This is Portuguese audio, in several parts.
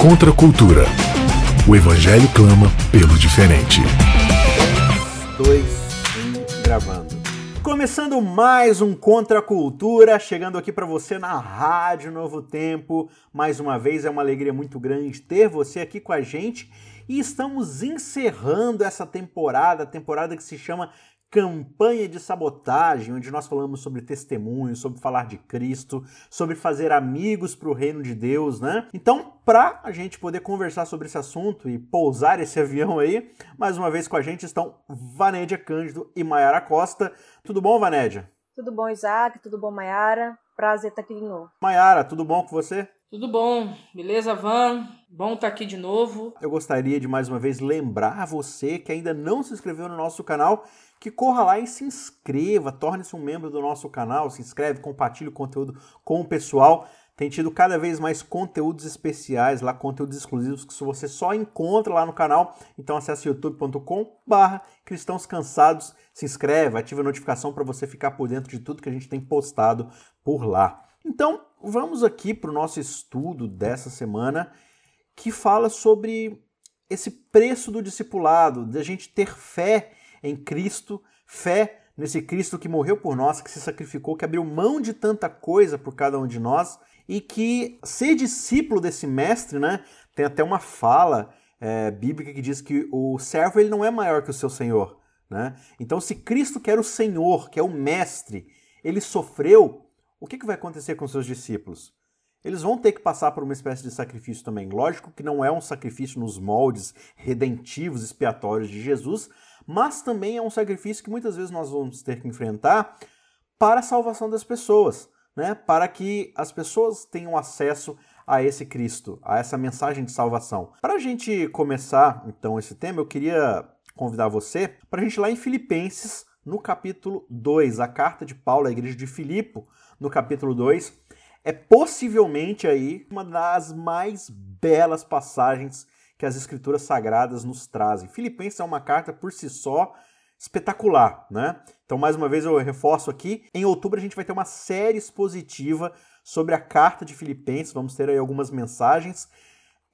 Contra a cultura. O Evangelho clama pelo diferente. Dois, um, gravando. Começando mais um Contra a Cultura, chegando aqui para você na Rádio Novo Tempo. Mais uma vez é uma alegria muito grande ter você aqui com a gente e estamos encerrando essa temporada, a temporada que se chama campanha de sabotagem, onde nós falamos sobre testemunho, sobre falar de Cristo, sobre fazer amigos para o reino de Deus, né? Então, para a gente poder conversar sobre esse assunto e pousar esse avião aí, mais uma vez com a gente estão Vanédia Cândido e Maiara Costa. Tudo bom, Vanédia? Tudo bom, Isaac? Tudo bom, Maiara? Prazer estar aqui de novo. Maiara, tudo bom com você? Tudo bom, beleza, Van? Bom estar aqui de novo. Eu gostaria de mais uma vez lembrar você que ainda não se inscreveu no nosso canal que corra lá e se inscreva, torne-se um membro do nosso canal, se inscreve, compartilhe o conteúdo com o pessoal. Tem tido cada vez mais conteúdos especiais lá, conteúdos exclusivos que você só encontra lá no canal. Então acesse youtube.com barra cristãos cansados, se inscreve, ativa a notificação para você ficar por dentro de tudo que a gente tem postado por lá. Então, vamos aqui para o nosso estudo dessa semana que fala sobre esse preço do discipulado, da gente ter fé em Cristo, fé nesse Cristo que morreu por nós, que se sacrificou, que abriu mão de tanta coisa por cada um de nós e que ser discípulo desse mestre, né? Tem até uma fala é, bíblica que diz que o servo ele não é maior que o seu senhor, né? Então, se Cristo que era o Senhor, que é o mestre, ele sofreu, o que, que vai acontecer com seus discípulos? Eles vão ter que passar por uma espécie de sacrifício também. Lógico que não é um sacrifício nos moldes redentivos, expiatórios de Jesus, mas também é um sacrifício que muitas vezes nós vamos ter que enfrentar para a salvação das pessoas, né? Para que as pessoas tenham acesso a esse Cristo, a essa mensagem de salvação. Para a gente começar então esse tema, eu queria convidar você para a gente ir lá em Filipenses, no capítulo 2, a carta de Paulo à igreja de Filipo, no capítulo 2, é possivelmente aí uma das mais belas passagens que as escrituras sagradas nos trazem. Filipenses é uma carta por si só espetacular, né? Então, mais uma vez eu reforço aqui, em outubro a gente vai ter uma série expositiva sobre a carta de Filipenses, vamos ter aí algumas mensagens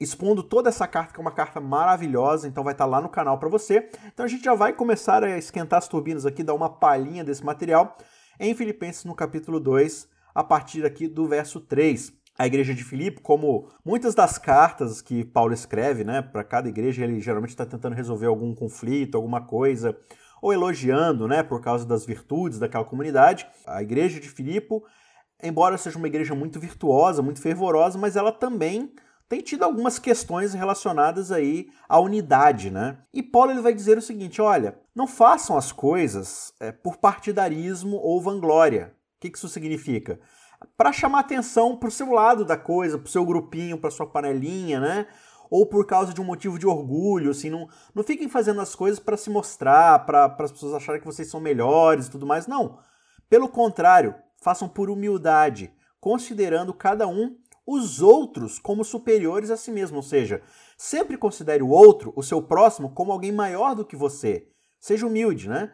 expondo toda essa carta, que é uma carta maravilhosa, então vai estar lá no canal para você. Então a gente já vai começar a esquentar as turbinas aqui, dar uma palhinha desse material em Filipenses no capítulo 2, a partir aqui do verso 3 a igreja de Filipe, como muitas das cartas que Paulo escreve, né, para cada igreja, ele geralmente está tentando resolver algum conflito, alguma coisa, ou elogiando, né, por causa das virtudes daquela comunidade. A igreja de Filipe, embora seja uma igreja muito virtuosa, muito fervorosa, mas ela também tem tido algumas questões relacionadas aí à unidade, né? E Paulo ele vai dizer o seguinte: olha, não façam as coisas é, por partidarismo ou vanglória. O que isso significa? para chamar atenção para o seu lado da coisa, para o seu grupinho, para sua panelinha, né? Ou por causa de um motivo de orgulho, assim, não, não fiquem fazendo as coisas para se mostrar, para as pessoas acharem que vocês são melhores e tudo mais, não. Pelo contrário, façam por humildade, considerando cada um os outros como superiores a si mesmo, ou seja, sempre considere o outro, o seu próximo, como alguém maior do que você. Seja humilde, né?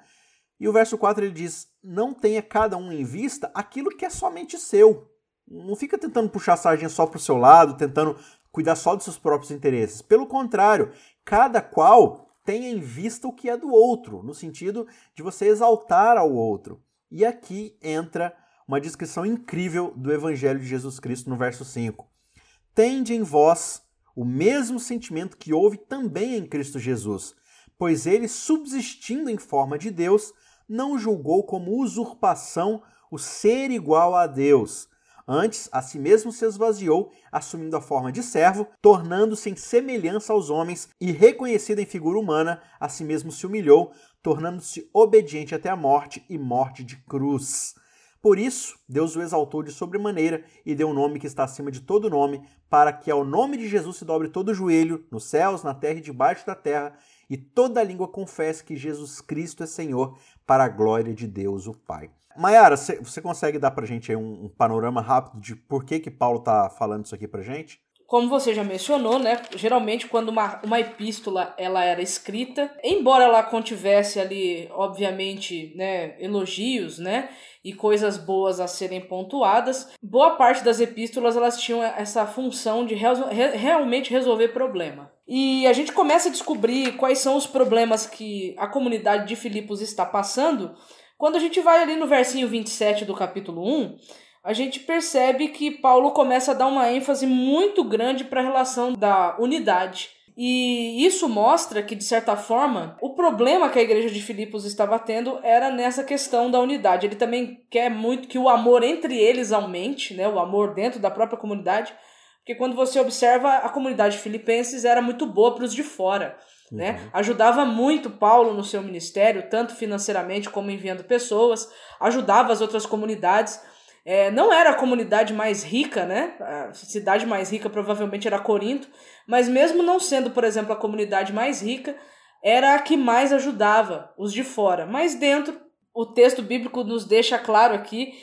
E o verso 4 ele diz: Não tenha cada um em vista aquilo que é somente seu. Não fica tentando puxar a sardinha só para o seu lado, tentando cuidar só dos seus próprios interesses. Pelo contrário, cada qual tenha em vista o que é do outro, no sentido de você exaltar ao outro. E aqui entra uma descrição incrível do Evangelho de Jesus Cristo no verso 5. Tende em vós o mesmo sentimento que houve também em Cristo Jesus, pois ele, subsistindo em forma de Deus, não julgou como usurpação o ser igual a Deus. Antes, a si mesmo se esvaziou, assumindo a forma de servo, tornando-se em semelhança aos homens e reconhecido em figura humana, a si mesmo se humilhou, tornando-se obediente até a morte e morte de cruz. Por isso, Deus o exaltou de sobremaneira e deu um nome que está acima de todo nome, para que ao nome de Jesus se dobre todo o joelho, nos céus, na terra e debaixo da terra, e toda língua confesse que Jesus Cristo é Senhor, para a glória de Deus o Pai. Maiara, você consegue dar para gente um, um, panorama rápido de por que, que Paulo está falando isso aqui para gente? Como você já mencionou, né, geralmente quando uma, uma epístola ela era escrita, embora ela contivesse ali, obviamente, né, elogios, né, e coisas boas a serem pontuadas, boa parte das epístolas elas tinham essa função de re realmente resolver problema. E a gente começa a descobrir quais são os problemas que a comunidade de Filipos está passando quando a gente vai ali no versinho 27 do capítulo 1, a gente percebe que Paulo começa a dar uma ênfase muito grande para a relação da unidade. E isso mostra que, de certa forma, o problema que a igreja de Filipos estava tendo era nessa questão da unidade. Ele também quer muito que o amor entre eles aumente, né? o amor dentro da própria comunidade, porque quando você observa, a comunidade filipenses era muito boa para os de fora. Né? Uhum. Ajudava muito Paulo no seu ministério, tanto financeiramente como enviando pessoas, ajudava as outras comunidades. É, não era a comunidade mais rica, né? A cidade mais rica provavelmente era Corinto, mas mesmo não sendo, por exemplo, a comunidade mais rica, era a que mais ajudava os de fora. Mas dentro, o texto bíblico nos deixa claro aqui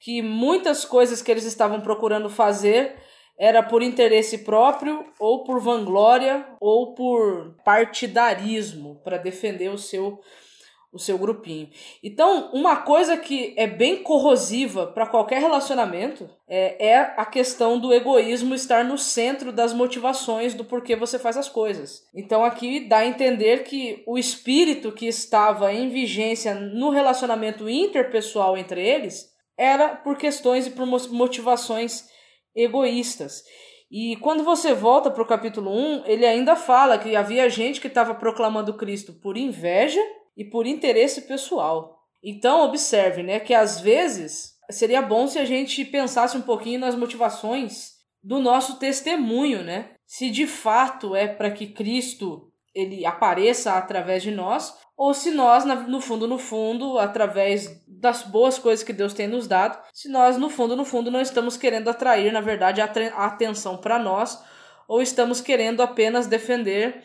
que muitas coisas que eles estavam procurando fazer era por interesse próprio ou por vanglória ou por partidarismo para defender o seu o seu grupinho. Então, uma coisa que é bem corrosiva para qualquer relacionamento é, é a questão do egoísmo estar no centro das motivações do porquê você faz as coisas. Então, aqui dá a entender que o espírito que estava em vigência no relacionamento interpessoal entre eles era por questões e por motivações egoístas. E quando você volta para o capítulo 1, ele ainda fala que havia gente que estava proclamando Cristo por inveja e por interesse pessoal. Então, observe, né, que às vezes seria bom se a gente pensasse um pouquinho nas motivações do nosso testemunho, né? Se de fato é para que Cristo ele apareça através de nós, ou se nós, no fundo, no fundo, através das boas coisas que Deus tem nos dado, se nós, no fundo, no fundo, não estamos querendo atrair, na verdade, a atenção para nós, ou estamos querendo apenas defender,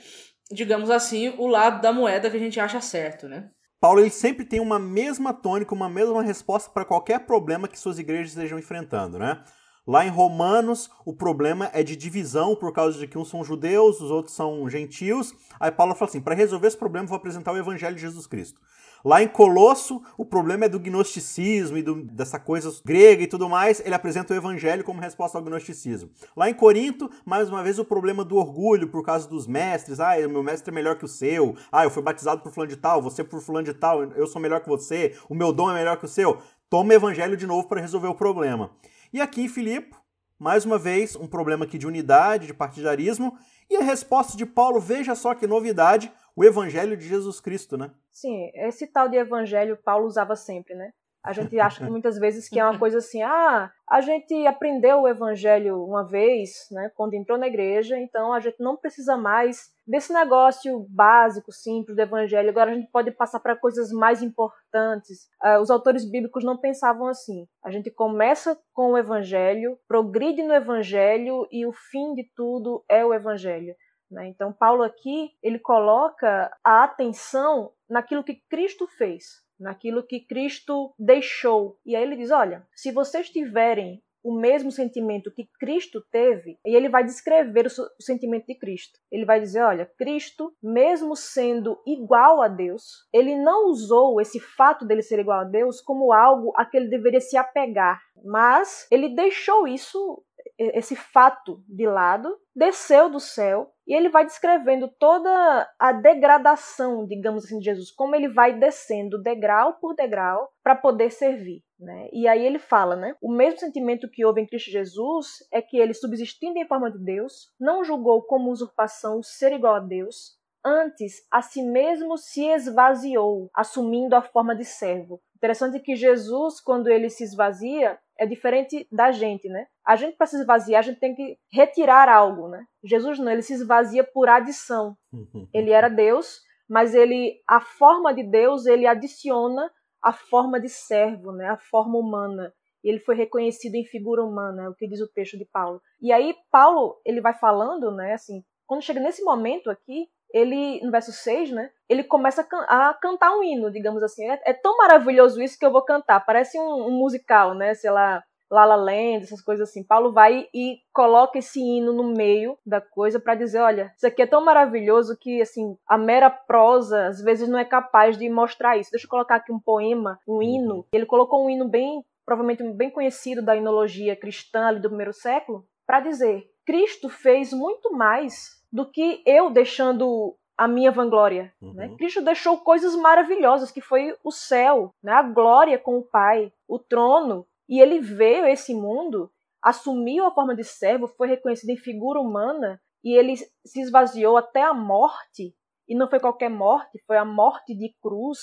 digamos assim, o lado da moeda que a gente acha certo, né? Paulo ele sempre tem uma mesma tônica, uma mesma resposta para qualquer problema que suas igrejas estejam enfrentando, né? Lá em Romanos, o problema é de divisão por causa de que uns são judeus, os outros são gentios. Aí Paulo fala assim: para resolver esse problema, vou apresentar o Evangelho de Jesus Cristo. Lá em Colosso, o problema é do gnosticismo e do, dessa coisa grega e tudo mais. Ele apresenta o evangelho como resposta ao gnosticismo. Lá em Corinto, mais uma vez, o problema do orgulho por causa dos mestres. Ah, meu mestre é melhor que o seu. Ah, eu fui batizado por fulano de tal, você por fulano de tal, eu sou melhor que você, o meu dom é melhor que o seu. Toma o evangelho de novo para resolver o problema. E aqui em Filipe, mais uma vez, um problema aqui de unidade, de partidarismo, e a resposta de Paulo, veja só que novidade, o evangelho de Jesus Cristo, né? Sim, esse tal de evangelho Paulo usava sempre, né? A gente acha que muitas vezes que é uma coisa assim, ah, a gente aprendeu o evangelho uma vez, né, quando entrou na igreja, então a gente não precisa mais desse negócio básico, simples do evangelho. Agora a gente pode passar para coisas mais importantes. Uh, os autores bíblicos não pensavam assim. A gente começa com o evangelho, progride no evangelho e o fim de tudo é o evangelho. Né? Então Paulo aqui ele coloca a atenção naquilo que Cristo fez naquilo que Cristo deixou. E aí ele diz: olha, se vocês tiverem o mesmo sentimento que Cristo teve, e ele vai descrever o, sentimento de Cristo. Ele vai dizer: olha, Cristo, mesmo sendo igual a Deus, ele não usou esse fato dele ser igual a Deus como algo a que ele deveria se apegar, mas ele deixou isso esse fato de lado, desceu do céu e ele vai descrevendo toda a degradação, digamos assim, de Jesus, como ele vai descendo degrau por degrau para poder servir. Né? E aí ele fala, né? O mesmo sentimento que houve em Cristo Jesus é que ele, subsistindo em forma de Deus, não julgou como usurpação o ser igual a Deus, antes a si mesmo se esvaziou, assumindo a forma de servo. Interessante que Jesus, quando ele se esvazia, é diferente da gente, né? A gente para se esvaziar, a gente tem que retirar algo, né? Jesus não, ele se esvazia por adição. Ele era Deus, mas ele a forma de Deus, ele adiciona a forma de servo, né? A forma humana. Ele foi reconhecido em figura humana, é o que diz o texto de Paulo. E aí Paulo, ele vai falando, né, assim, quando chega nesse momento aqui, ele, no verso 6, né, ele começa a, can a cantar um hino, digamos assim. É, é, tão maravilhoso isso que eu vou cantar. Parece um, um, musical, né, sei lá, La La Land, essas coisas assim. Paulo vai e coloca esse hino no meio da coisa para dizer, olha, isso aqui é tão maravilhoso que assim, a mera prosa às vezes não é capaz de mostrar isso. Deixa eu colocar aqui um poema, um hino. Uhum. Ele colocou um hino bem, provavelmente bem conhecido da inologia cristã ali do primeiro século, para dizer: Cristo fez muito mais do que eu deixando a minha vanglória. Uhum. Né? Cristo deixou coisas maravilhosas, que foi o céu, né? a glória com o Pai, o trono. E ele veio a esse mundo, assumiu a forma de servo, foi reconhecido em figura humana, e ele se esvaziou até a morte. E não foi qualquer morte, foi a morte de cruz.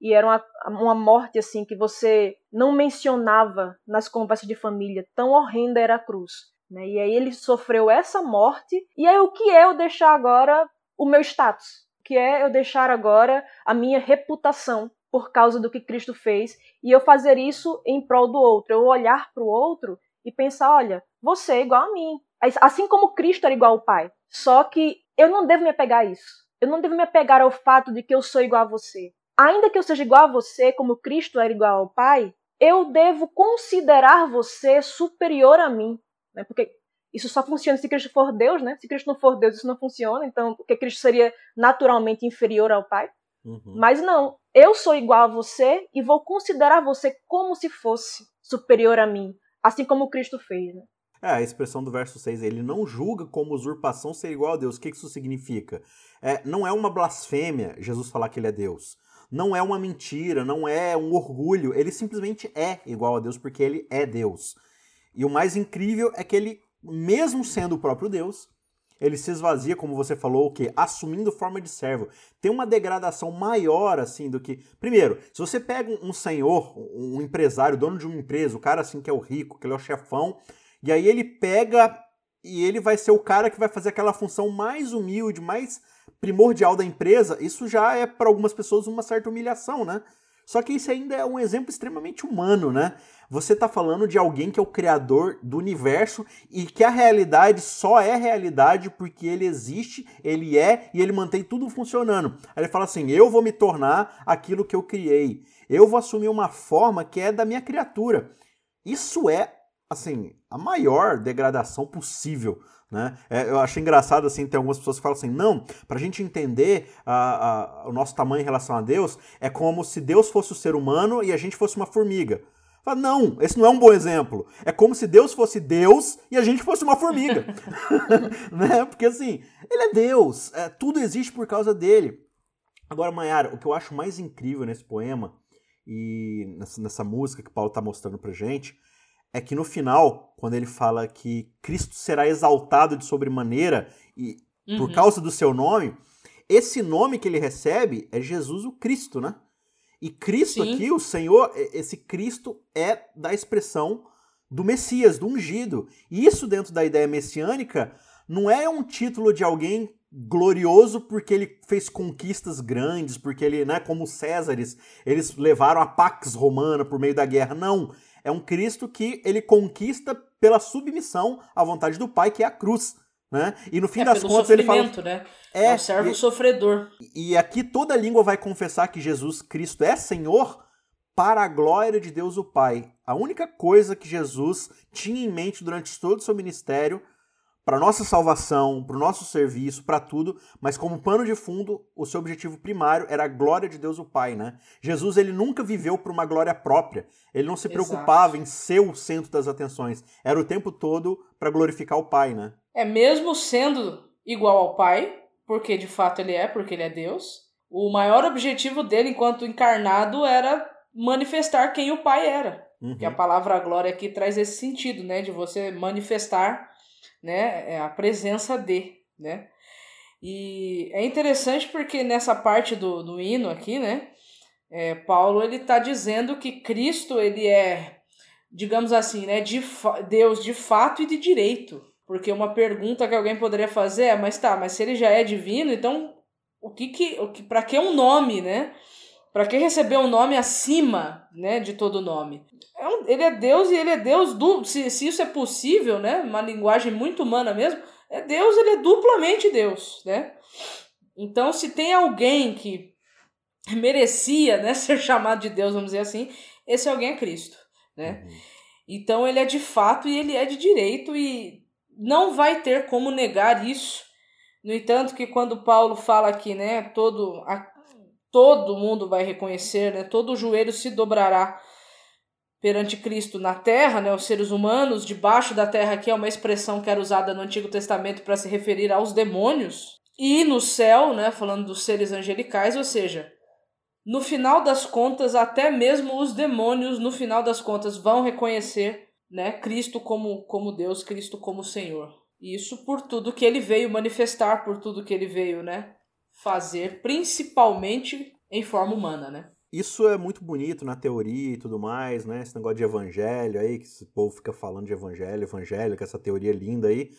E era uma, uma morte assim que você não mencionava nas conversas de família. Tão horrenda era a cruz. Né? E aí ele sofreu essa morte. E aí o que é eu deixar agora o meu status, que é eu deixar agora a minha reputação por causa do que Cristo fez e eu fazer isso em prol do outro, eu olhar para o outro e pensar, olha, você é igual a mim, assim como Cristo era igual ao Pai. Só que eu não devo me apegar a isso. Eu não devo me apegar ao fato de que eu sou igual a você. Ainda que eu seja igual a você, como Cristo era igual ao Pai, eu devo considerar você superior a mim. Né? Porque isso só funciona se Cristo for Deus, né? Se Cristo não for Deus, isso não funciona. Então, porque Cristo seria naturalmente inferior ao Pai. Uhum. Mas não, eu sou igual a você e vou considerar você como se fosse superior a mim, assim como Cristo fez. Né? É, a expressão do verso 6, ele não julga como usurpação ser igual a Deus. O que isso significa? É, não é uma blasfêmia Jesus falar que ele é Deus. Não é uma mentira, não é um orgulho. Ele simplesmente é igual a Deus porque ele é Deus. E o mais incrível é que ele mesmo sendo o próprio Deus, ele se esvazia, como você falou, o quê? Assumindo forma de servo. Tem uma degradação maior, assim, do que. Primeiro, se você pega um senhor, um empresário, dono de uma empresa, o cara assim que é o rico, que ele é o chefão, e aí ele pega e ele vai ser o cara que vai fazer aquela função mais humilde, mais primordial da empresa, isso já é para algumas pessoas uma certa humilhação, né? Só que isso ainda é um exemplo extremamente humano, né? Você está falando de alguém que é o criador do universo e que a realidade só é realidade porque ele existe, ele é e ele mantém tudo funcionando. Aí ele fala assim: eu vou me tornar aquilo que eu criei. Eu vou assumir uma forma que é da minha criatura. Isso é, assim, a maior degradação possível. Né? É, eu acho engraçado assim, tem algumas pessoas que falam assim: não, para a gente entender a, a, o nosso tamanho em relação a Deus, é como se Deus fosse o ser humano e a gente fosse uma formiga. Fala, não, esse não é um bom exemplo. É como se Deus fosse Deus e a gente fosse uma formiga. né? Porque assim, ele é Deus, é, tudo existe por causa dele. Agora, Mayara, o que eu acho mais incrível nesse poema e nessa, nessa música que Paulo está mostrando pra gente é que no final, quando ele fala que Cristo será exaltado de sobremaneira e uhum. por causa do seu nome, esse nome que ele recebe é Jesus o Cristo, né? E Cristo Sim. aqui, o Senhor, esse Cristo é da expressão do Messias, do ungido. E isso dentro da ideia messiânica não é um título de alguém glorioso porque ele fez conquistas grandes, porque ele, né, como os Césares, eles levaram a pax romana por meio da guerra. Não, é um Cristo que ele conquista pela submissão à vontade do Pai, que é a cruz. Né? E no fim é, das contas ele fala. Né? É, é o servo e, sofredor. E aqui toda língua vai confessar que Jesus Cristo é Senhor para a glória de Deus o Pai. A única coisa que Jesus tinha em mente durante todo o seu ministério para nossa salvação, para o nosso serviço, para tudo, mas como pano de fundo, o seu objetivo primário era a glória de Deus o Pai, né? Jesus ele nunca viveu por uma glória própria. Ele não se preocupava Exato. em ser o centro das atenções. Era o tempo todo para glorificar o Pai, né? É mesmo sendo igual ao Pai, porque de fato ele é, porque ele é Deus. O maior objetivo dele enquanto encarnado era manifestar quem o Pai era. Uhum. Que a palavra glória aqui traz esse sentido, né, de você manifestar né, é a presença de, né? E é interessante porque nessa parte do, do hino aqui, né, é, Paulo ele está dizendo que Cristo ele é, digamos assim, né, de Deus de fato e de direito. Porque uma pergunta que alguém poderia fazer é, mas tá, mas se ele já é divino, então o que que, o que para que um nome, né? Para que receber um nome acima, né, de todo nome? É um, ele é Deus e ele é Deus do se, se isso é possível, né? Uma linguagem muito humana mesmo. É Deus, ele é duplamente Deus, né? Então, se tem alguém que merecia, né, ser chamado de Deus, vamos dizer assim, esse alguém é Cristo, né? Uhum. Então ele é de fato e ele é de direito e não vai ter como negar isso. No entanto, que quando Paulo fala aqui, né, todo, a, todo mundo vai reconhecer, né, todo joelho se dobrará perante Cristo na terra, né, os seres humanos, debaixo da terra, que é uma expressão que era usada no Antigo Testamento para se referir aos demônios, e no céu, né, falando dos seres angelicais, ou seja, no final das contas, até mesmo os demônios, no final das contas, vão reconhecer né, Cristo como, como Deus, Cristo como Senhor. Isso por tudo que ele veio manifestar, por tudo que ele veio né, fazer, principalmente em forma humana. Né? Isso é muito bonito na teoria e tudo mais, né? Esse negócio de evangelho aí, que esse povo fica falando de evangelho, evangelho, que essa teoria linda aí.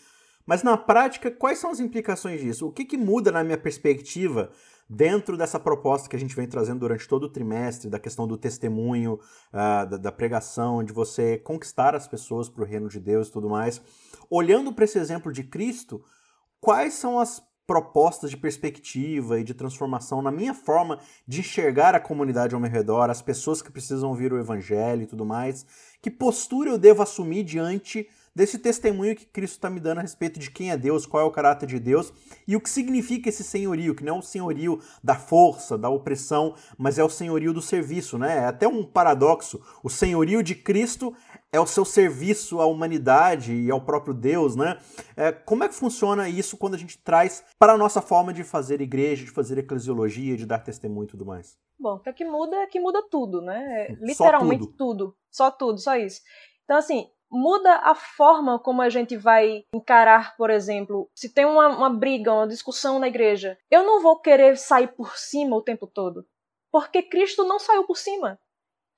Mas na prática, quais são as implicações disso? O que, que muda na minha perspectiva dentro dessa proposta que a gente vem trazendo durante todo o trimestre, da questão do testemunho, uh, da, da, pregação, de você conquistar as pessoas para o reino de Deus e tudo mais. Olhando para esse exemplo de Cristo, quais são as propostas de perspectiva e de transformação na minha forma de enxergar a comunidade ao meu redor, as pessoas que precisam ouvir o evangelho e tudo mais? Que postura eu devo assumir diante desse testemunho que Cristo está me dando a respeito de quem é Deus, qual é o caráter de Deus e o que significa esse senhorio, que não é o senhorio da força, da opressão, mas é o senhorio do serviço, né? É até um paradoxo. O senhorio de Cristo é o seu serviço à humanidade e ao próprio Deus, né? É, como é que funciona isso quando a gente traz para a nossa forma de fazer igreja, de fazer eclesiologia, de dar testemunho e tudo mais? Bom, o que muda é que muda tudo, né? É literalmente tudo. tudo. Só tudo, só isso. Então, assim, muda a forma como a gente vai encarar, por exemplo, se tem uma, uma briga, uma discussão na igreja. Eu não vou querer sair por cima o tempo todo, porque Cristo não saiu por cima.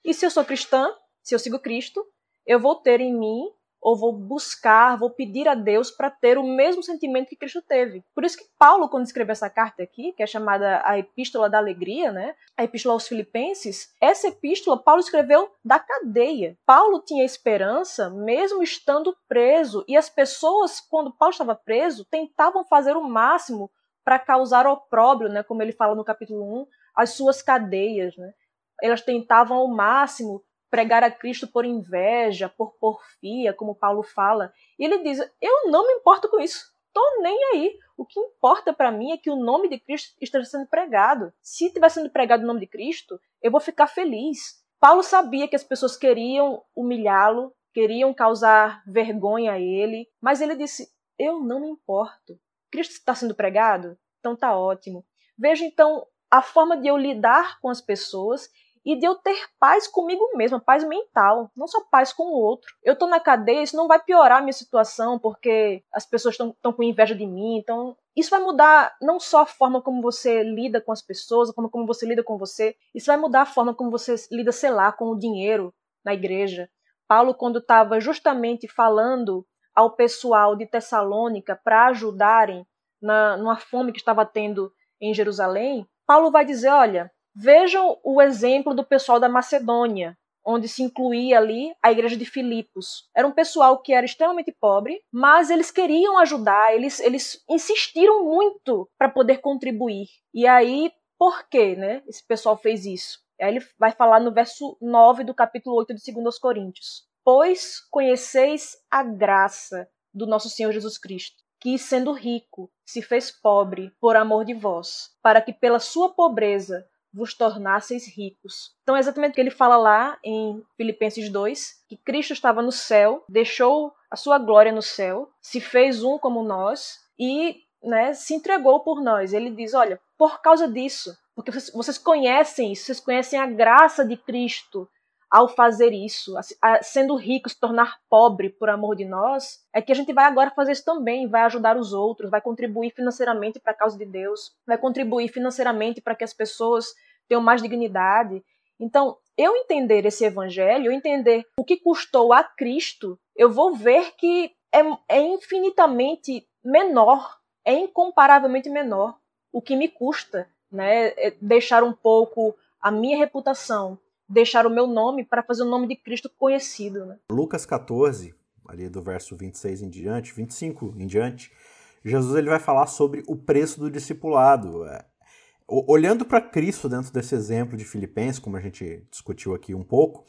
E se eu sou cristã, se eu sigo Cristo, eu vou ter em mim ou vou buscar, vou pedir a Deus para ter o mesmo sentimento que Cristo teve. Por isso que Paulo, quando escreveu essa carta aqui, que é chamada a Epístola da Alegria, né? A Epístola aos Filipenses, essa epístola Paulo escreveu da cadeia. Paulo tinha esperança mesmo estando preso, e as pessoas, quando Paulo estava preso, tentavam fazer o máximo para causar opróbrio, né, como ele fala no capítulo 1, as suas cadeias, né? Elas tentavam ao máximo pregar a Cristo por inveja, por porfia, como Paulo fala. E ele diz: Eu não me importo com isso. Tô nem aí. O que importa para mim é que o nome de Cristo esteja sendo pregado. Se estiver sendo pregado o nome de Cristo, eu vou ficar feliz. Paulo sabia que as pessoas queriam humilhá-lo, queriam causar vergonha a ele, mas ele disse: Eu não me importo. Cristo está sendo pregado? Então tá ótimo. Veja então a forma de eu lidar com as pessoas e de eu ter paz comigo mesma, paz mental, não só paz com o outro. Eu tô na cadeia, isso não vai piorar a minha situação porque as pessoas estão com inveja de mim, então isso vai mudar não só a forma como você lida com as pessoas, a forma como você lida com você, isso vai mudar a forma como você lida, sei lá, com o dinheiro na igreja. Paulo, quando estava justamente falando ao pessoal de Tessalônica para ajudarem na numa fome que estava tendo em Jerusalém, Paulo vai dizer, olha, Vejam o exemplo do pessoal da Macedônia, onde se incluía ali a igreja de Filipos. Era um pessoal que era extremamente pobre, mas eles queriam ajudar, eles, eles insistiram muito para poder contribuir. E aí, por que né, esse pessoal fez isso? Aí ele vai falar no verso 9 do capítulo 8 de 2 Coríntios. Pois conheceis a graça do nosso Senhor Jesus Cristo, que, sendo rico, se fez pobre por amor de vós, para que pela sua pobreza vos tornasseis ricos. Então é exatamente o que ele fala lá em Filipenses 2, que Cristo estava no céu, deixou a sua glória no céu, se fez um como nós e né, se entregou por nós. Ele diz: olha, por causa disso, porque vocês, vocês conhecem isso, vocês conhecem a graça de Cristo ao fazer isso, sendo rico, se tornar pobre por amor de nós, é que a gente vai agora fazer isso também, vai ajudar os outros, vai contribuir financeiramente para a causa de Deus, vai contribuir financeiramente para que as pessoas tenham mais dignidade. Então, eu entender esse evangelho, eu entender o que custou a Cristo, eu vou ver que é, é infinitamente menor, é incomparavelmente menor o que me custa, né? É deixar um pouco a minha reputação, deixar o meu nome para fazer o nome de Cristo conhecido. Né? Lucas 14, ali do verso 26 em diante, 25 em diante, Jesus ele vai falar sobre o preço do discipulado. É, olhando para Cristo dentro desse exemplo de Filipenses, como a gente discutiu aqui um pouco,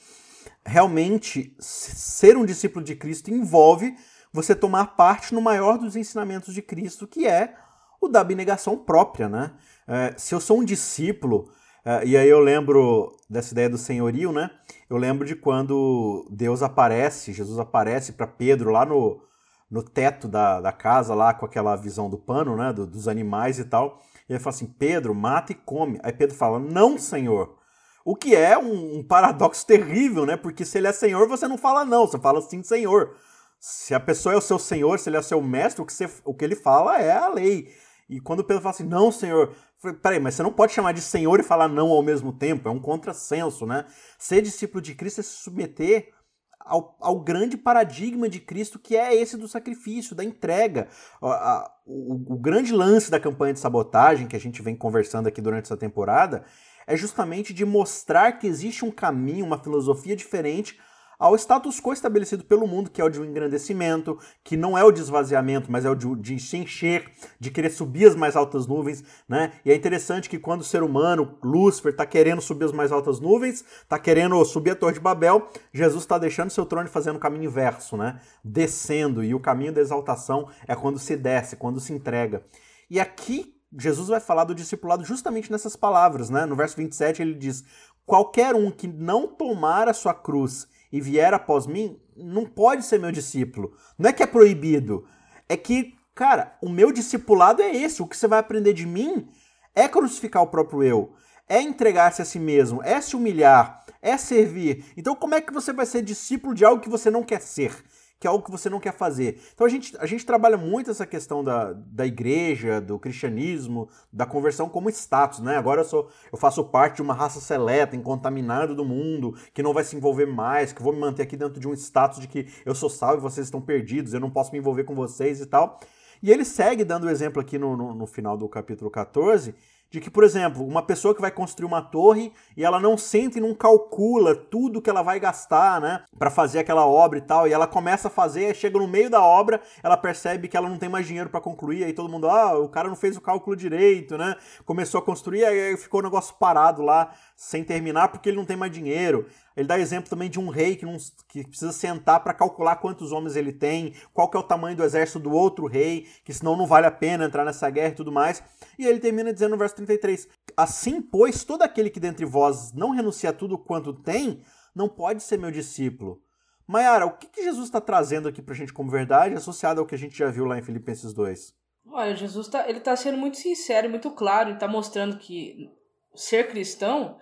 realmente ser um discípulo de Cristo envolve você tomar parte no maior dos ensinamentos de Cristo, que é o da abnegação própria, né? É, se eu sou um discípulo, é, e aí eu lembro dessa ideia do senhorio, né? Eu lembro de quando Deus aparece, Jesus aparece para Pedro lá no, no teto da, da casa, lá com aquela visão do pano, né? Do, dos animais e tal. E ele fala assim: Pedro, mata e come. Aí Pedro fala: Não, Senhor. O que é um, um paradoxo terrível, né? Porque se ele é Senhor, você não fala não, você fala sim, Senhor. Se a pessoa é o seu Senhor, se ele é seu mestre, o que, você, o que ele fala é a lei. E quando Pedro fala assim, não, Senhor, peraí, mas você não pode chamar de Senhor e falar não ao mesmo tempo, é um contrassenso, né? Ser discípulo de Cristo é se submeter ao, ao, grande paradigma de Cristo, que é esse do sacrifício, da entrega. O, a, o, o, grande lance da campanha de sabotagem, que a gente vem conversando aqui durante essa temporada, é justamente de mostrar que existe um caminho, uma filosofia diferente ao status quo estabelecido pelo mundo, que é o de um engrandecimento, que não é o de esvaziamento, mas é o de, de, se encher, de querer subir as mais altas nuvens, né? E é interessante que quando o ser humano, Lúcifer, está querendo subir as mais altas nuvens, está querendo subir a Torre de Babel, Jesus está deixando seu trono e fazendo o caminho inverso, né? Descendo, e o caminho da exaltação é quando se desce, quando se entrega. E aqui Jesus vai falar do discipulado justamente nessas palavras, né? No verso 27 ele diz: Qualquer um que não tomar a sua cruz e vier após mim, não pode ser meu discípulo. Não é que é proibido, é que, cara, o meu discipulado é esse. O que você vai aprender de mim é crucificar o próprio eu, é entregar-se a si mesmo, é se humilhar, é servir. Então, como é que você vai ser discípulo de algo que você não quer ser? Que é algo que você não quer fazer. Então a gente, a gente trabalha muito essa questão da, da igreja, do cristianismo, da conversão como status, né? Agora eu sou eu faço parte de uma raça seleta, incontaminada do mundo, que não vai se envolver mais, que vou me manter aqui dentro de um status de que eu sou salvo e vocês estão perdidos, eu não posso me envolver com vocês e tal. E ele segue dando o exemplo aqui no, no, no final do capítulo 14, de que, por exemplo, uma pessoa que vai construir uma torre e ela não sente e não calcula tudo que ela vai gastar, né, para fazer aquela obra e tal, e ela começa a fazer, chega no meio da obra, ela percebe que ela não tem mais dinheiro para concluir, aí todo mundo, ah, o cara não fez o cálculo direito, né? Começou a construir, aí ficou o negócio parado lá, sem terminar porque ele não tem mais dinheiro. Ele dá exemplo também de um rei que, não, que precisa sentar para calcular quantos homens ele tem, qual que é o tamanho do exército do outro rei, que senão não vale a pena entrar nessa guerra e tudo mais. E ele termina dizendo no verso 33: Assim, pois, todo aquele que dentre vós não renuncia a tudo quanto tem, não pode ser meu discípulo. Maiara, o que, que Jesus está trazendo aqui para a gente como verdade, associado ao que a gente já viu lá em Filipenses 2? Olha, Jesus tá, ele está sendo muito sincero, muito claro, ele está mostrando que ser cristão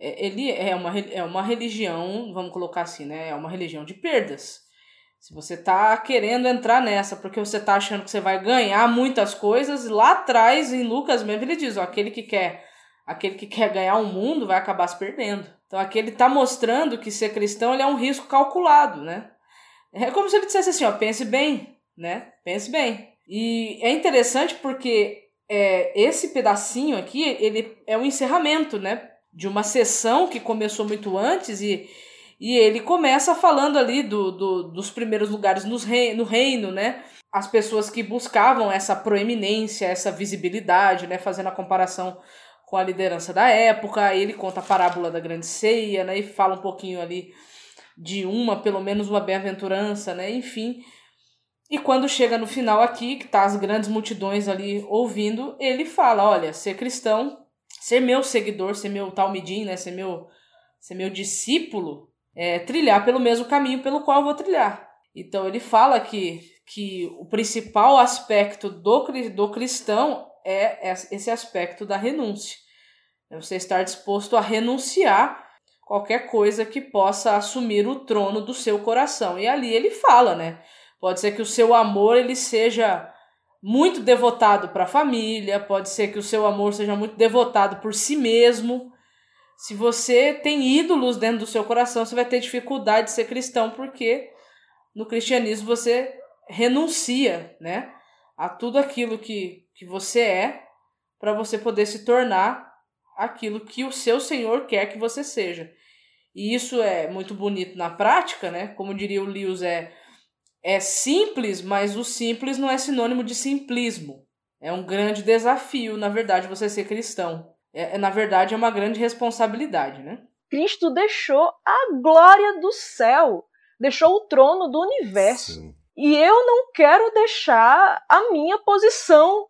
ele é uma, é uma religião, vamos colocar assim, né? É uma religião de perdas. Se você tá querendo entrar nessa porque você tá achando que você vai ganhar muitas coisas, lá atrás, em Lucas mesmo, ele diz, ó, aquele que quer aquele que quer ganhar o mundo vai acabar se perdendo. Então aqui ele tá mostrando que ser cristão ele é um risco calculado, né? É como se ele dissesse assim, ó, pense bem, né? Pense bem. E é interessante porque é, esse pedacinho aqui, ele é o um encerramento, né? De uma sessão que começou muito antes e, e ele começa falando ali do, do dos primeiros lugares nos rei, no reino, né? As pessoas que buscavam essa proeminência, essa visibilidade, né? Fazendo a comparação com a liderança da época. Ele conta a parábola da grande ceia, né? E fala um pouquinho ali de uma, pelo menos uma bem-aventurança, né? Enfim. E quando chega no final aqui, que tá as grandes multidões ali ouvindo, ele fala: olha, ser cristão ser meu seguidor, ser meu talmidim, né, ser meu, ser meu discípulo, é trilhar pelo mesmo caminho pelo qual eu vou trilhar. Então ele fala que, que o principal aspecto do, do cristão é esse aspecto da renúncia. É você estar disposto a renunciar qualquer coisa que possa assumir o trono do seu coração. E ali ele fala, né? Pode ser que o seu amor ele seja muito devotado para a família, pode ser que o seu amor seja muito devotado por si mesmo. Se você tem ídolos dentro do seu coração, você vai ter dificuldade de ser cristão, porque no cristianismo você renuncia, né, a tudo aquilo que, que você é para você poder se tornar aquilo que o seu Senhor quer que você seja. E isso é muito bonito na prática, né? Como diria o Lewis, é é simples, mas o simples não é sinônimo de simplismo. É um grande desafio, na verdade, você ser cristão. É, é na verdade, é uma grande responsabilidade, né? Cristo deixou a glória do céu, deixou o trono do universo. Sim. E eu não quero deixar a minha posição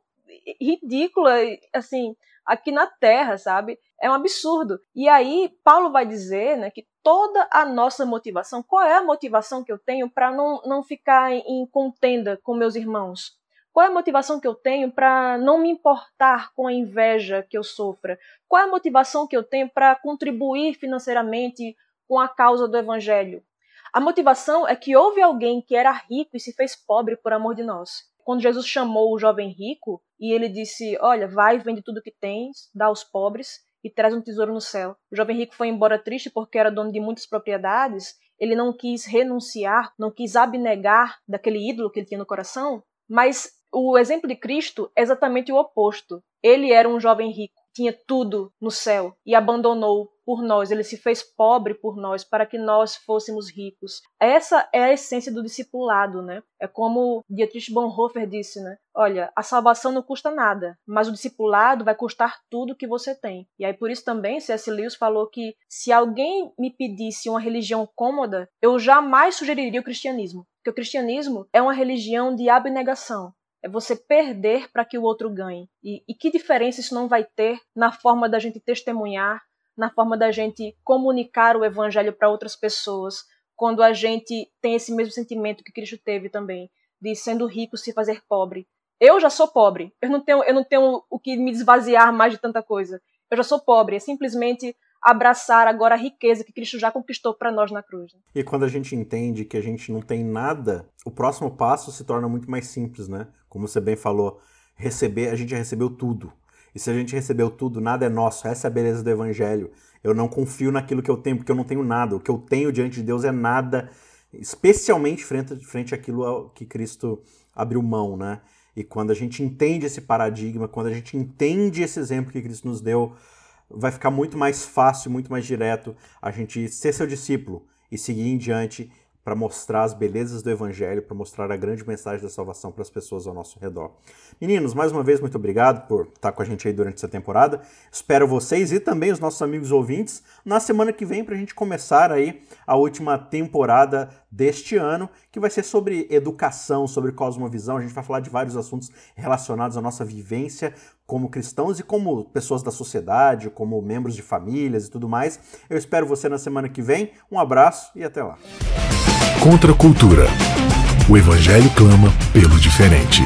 ridícula, assim, aqui na terra, sabe? É um absurdo. E aí, Paulo vai dizer né, que toda a nossa motivação, qual é a motivação que eu tenho para não, não ficar em contenda com meus irmãos? Qual é a motivação que eu tenho para não me importar com a inveja que eu sofra? Qual é a motivação que eu tenho para contribuir financeiramente com a causa do evangelho? A motivação é que houve alguém que era rico e se fez pobre por amor de nós. Quando Jesus chamou o jovem rico e ele disse: Olha, vai, vende tudo que tens, dá aos pobres e traz um tesouro no céu. O jovem rico foi embora triste porque era dono de muitas propriedades. Ele não quis renunciar, não quis abnegar daquele ídolo que ele tinha no coração. Mas o exemplo de Cristo é exatamente o oposto. Ele era um jovem rico tinha tudo no céu e abandonou por nós, ele se fez pobre por nós para que nós fôssemos ricos. Essa é a essência do discipulado, né? É como Dietrich Bonhoeffer disse, né? Olha, a salvação não custa nada, mas o discipulado vai custar tudo que você tem. E aí por isso também C.S. Lewis falou que se alguém me pedisse uma religião cômoda, eu jamais sugeriria o cristianismo. Porque o cristianismo é uma religião de abnegação, é você perder para que o outro ganhe. E, e que diferença isso não vai ter na forma da gente testemunhar, na forma da gente comunicar o evangelho para outras pessoas, quando a gente tem esse mesmo sentimento que Cristo teve também, de sendo rico se fazer pobre. Eu já sou pobre. Eu não tenho, eu não tenho o que me esvaziar mais de tanta coisa. Eu já sou pobre. É simplesmente abraçar agora a riqueza que Cristo já conquistou para nós na cruz. E quando a gente entende que a gente não tem nada, o próximo passo se torna muito mais simples, né? Como você bem falou, receber, a gente já recebeu tudo. E se a gente recebeu tudo, nada é nosso. Essa é a beleza do evangelho. Eu não confio naquilo que eu tenho, porque eu não tenho nada. O que eu tenho diante de Deus é nada, especialmente frente, frente àquilo que Cristo abriu mão, né? E quando a gente entende esse paradigma, quando a gente entende esse exemplo que Cristo nos deu, vai ficar muito mais fácil, muito mais direto a gente ser seu discípulo e seguir em diante para mostrar as belezas do Evangelho, para mostrar a grande mensagem da salvação para as pessoas ao nosso redor. Meninos, mais uma vez, muito obrigado por estar com a gente aí durante essa temporada. Espero vocês e também os nossos amigos ouvintes na semana que vem para a gente começar aí a última temporada deste ano, que vai ser sobre educação, sobre cosmovisão. A gente vai falar de vários assuntos relacionados à nossa vivência como cristãos e como pessoas da sociedade, como membros de famílias e tudo mais. Eu espero você na semana que vem. Um abraço e até lá. Contra a cultura. O Evangelho clama pelo diferente.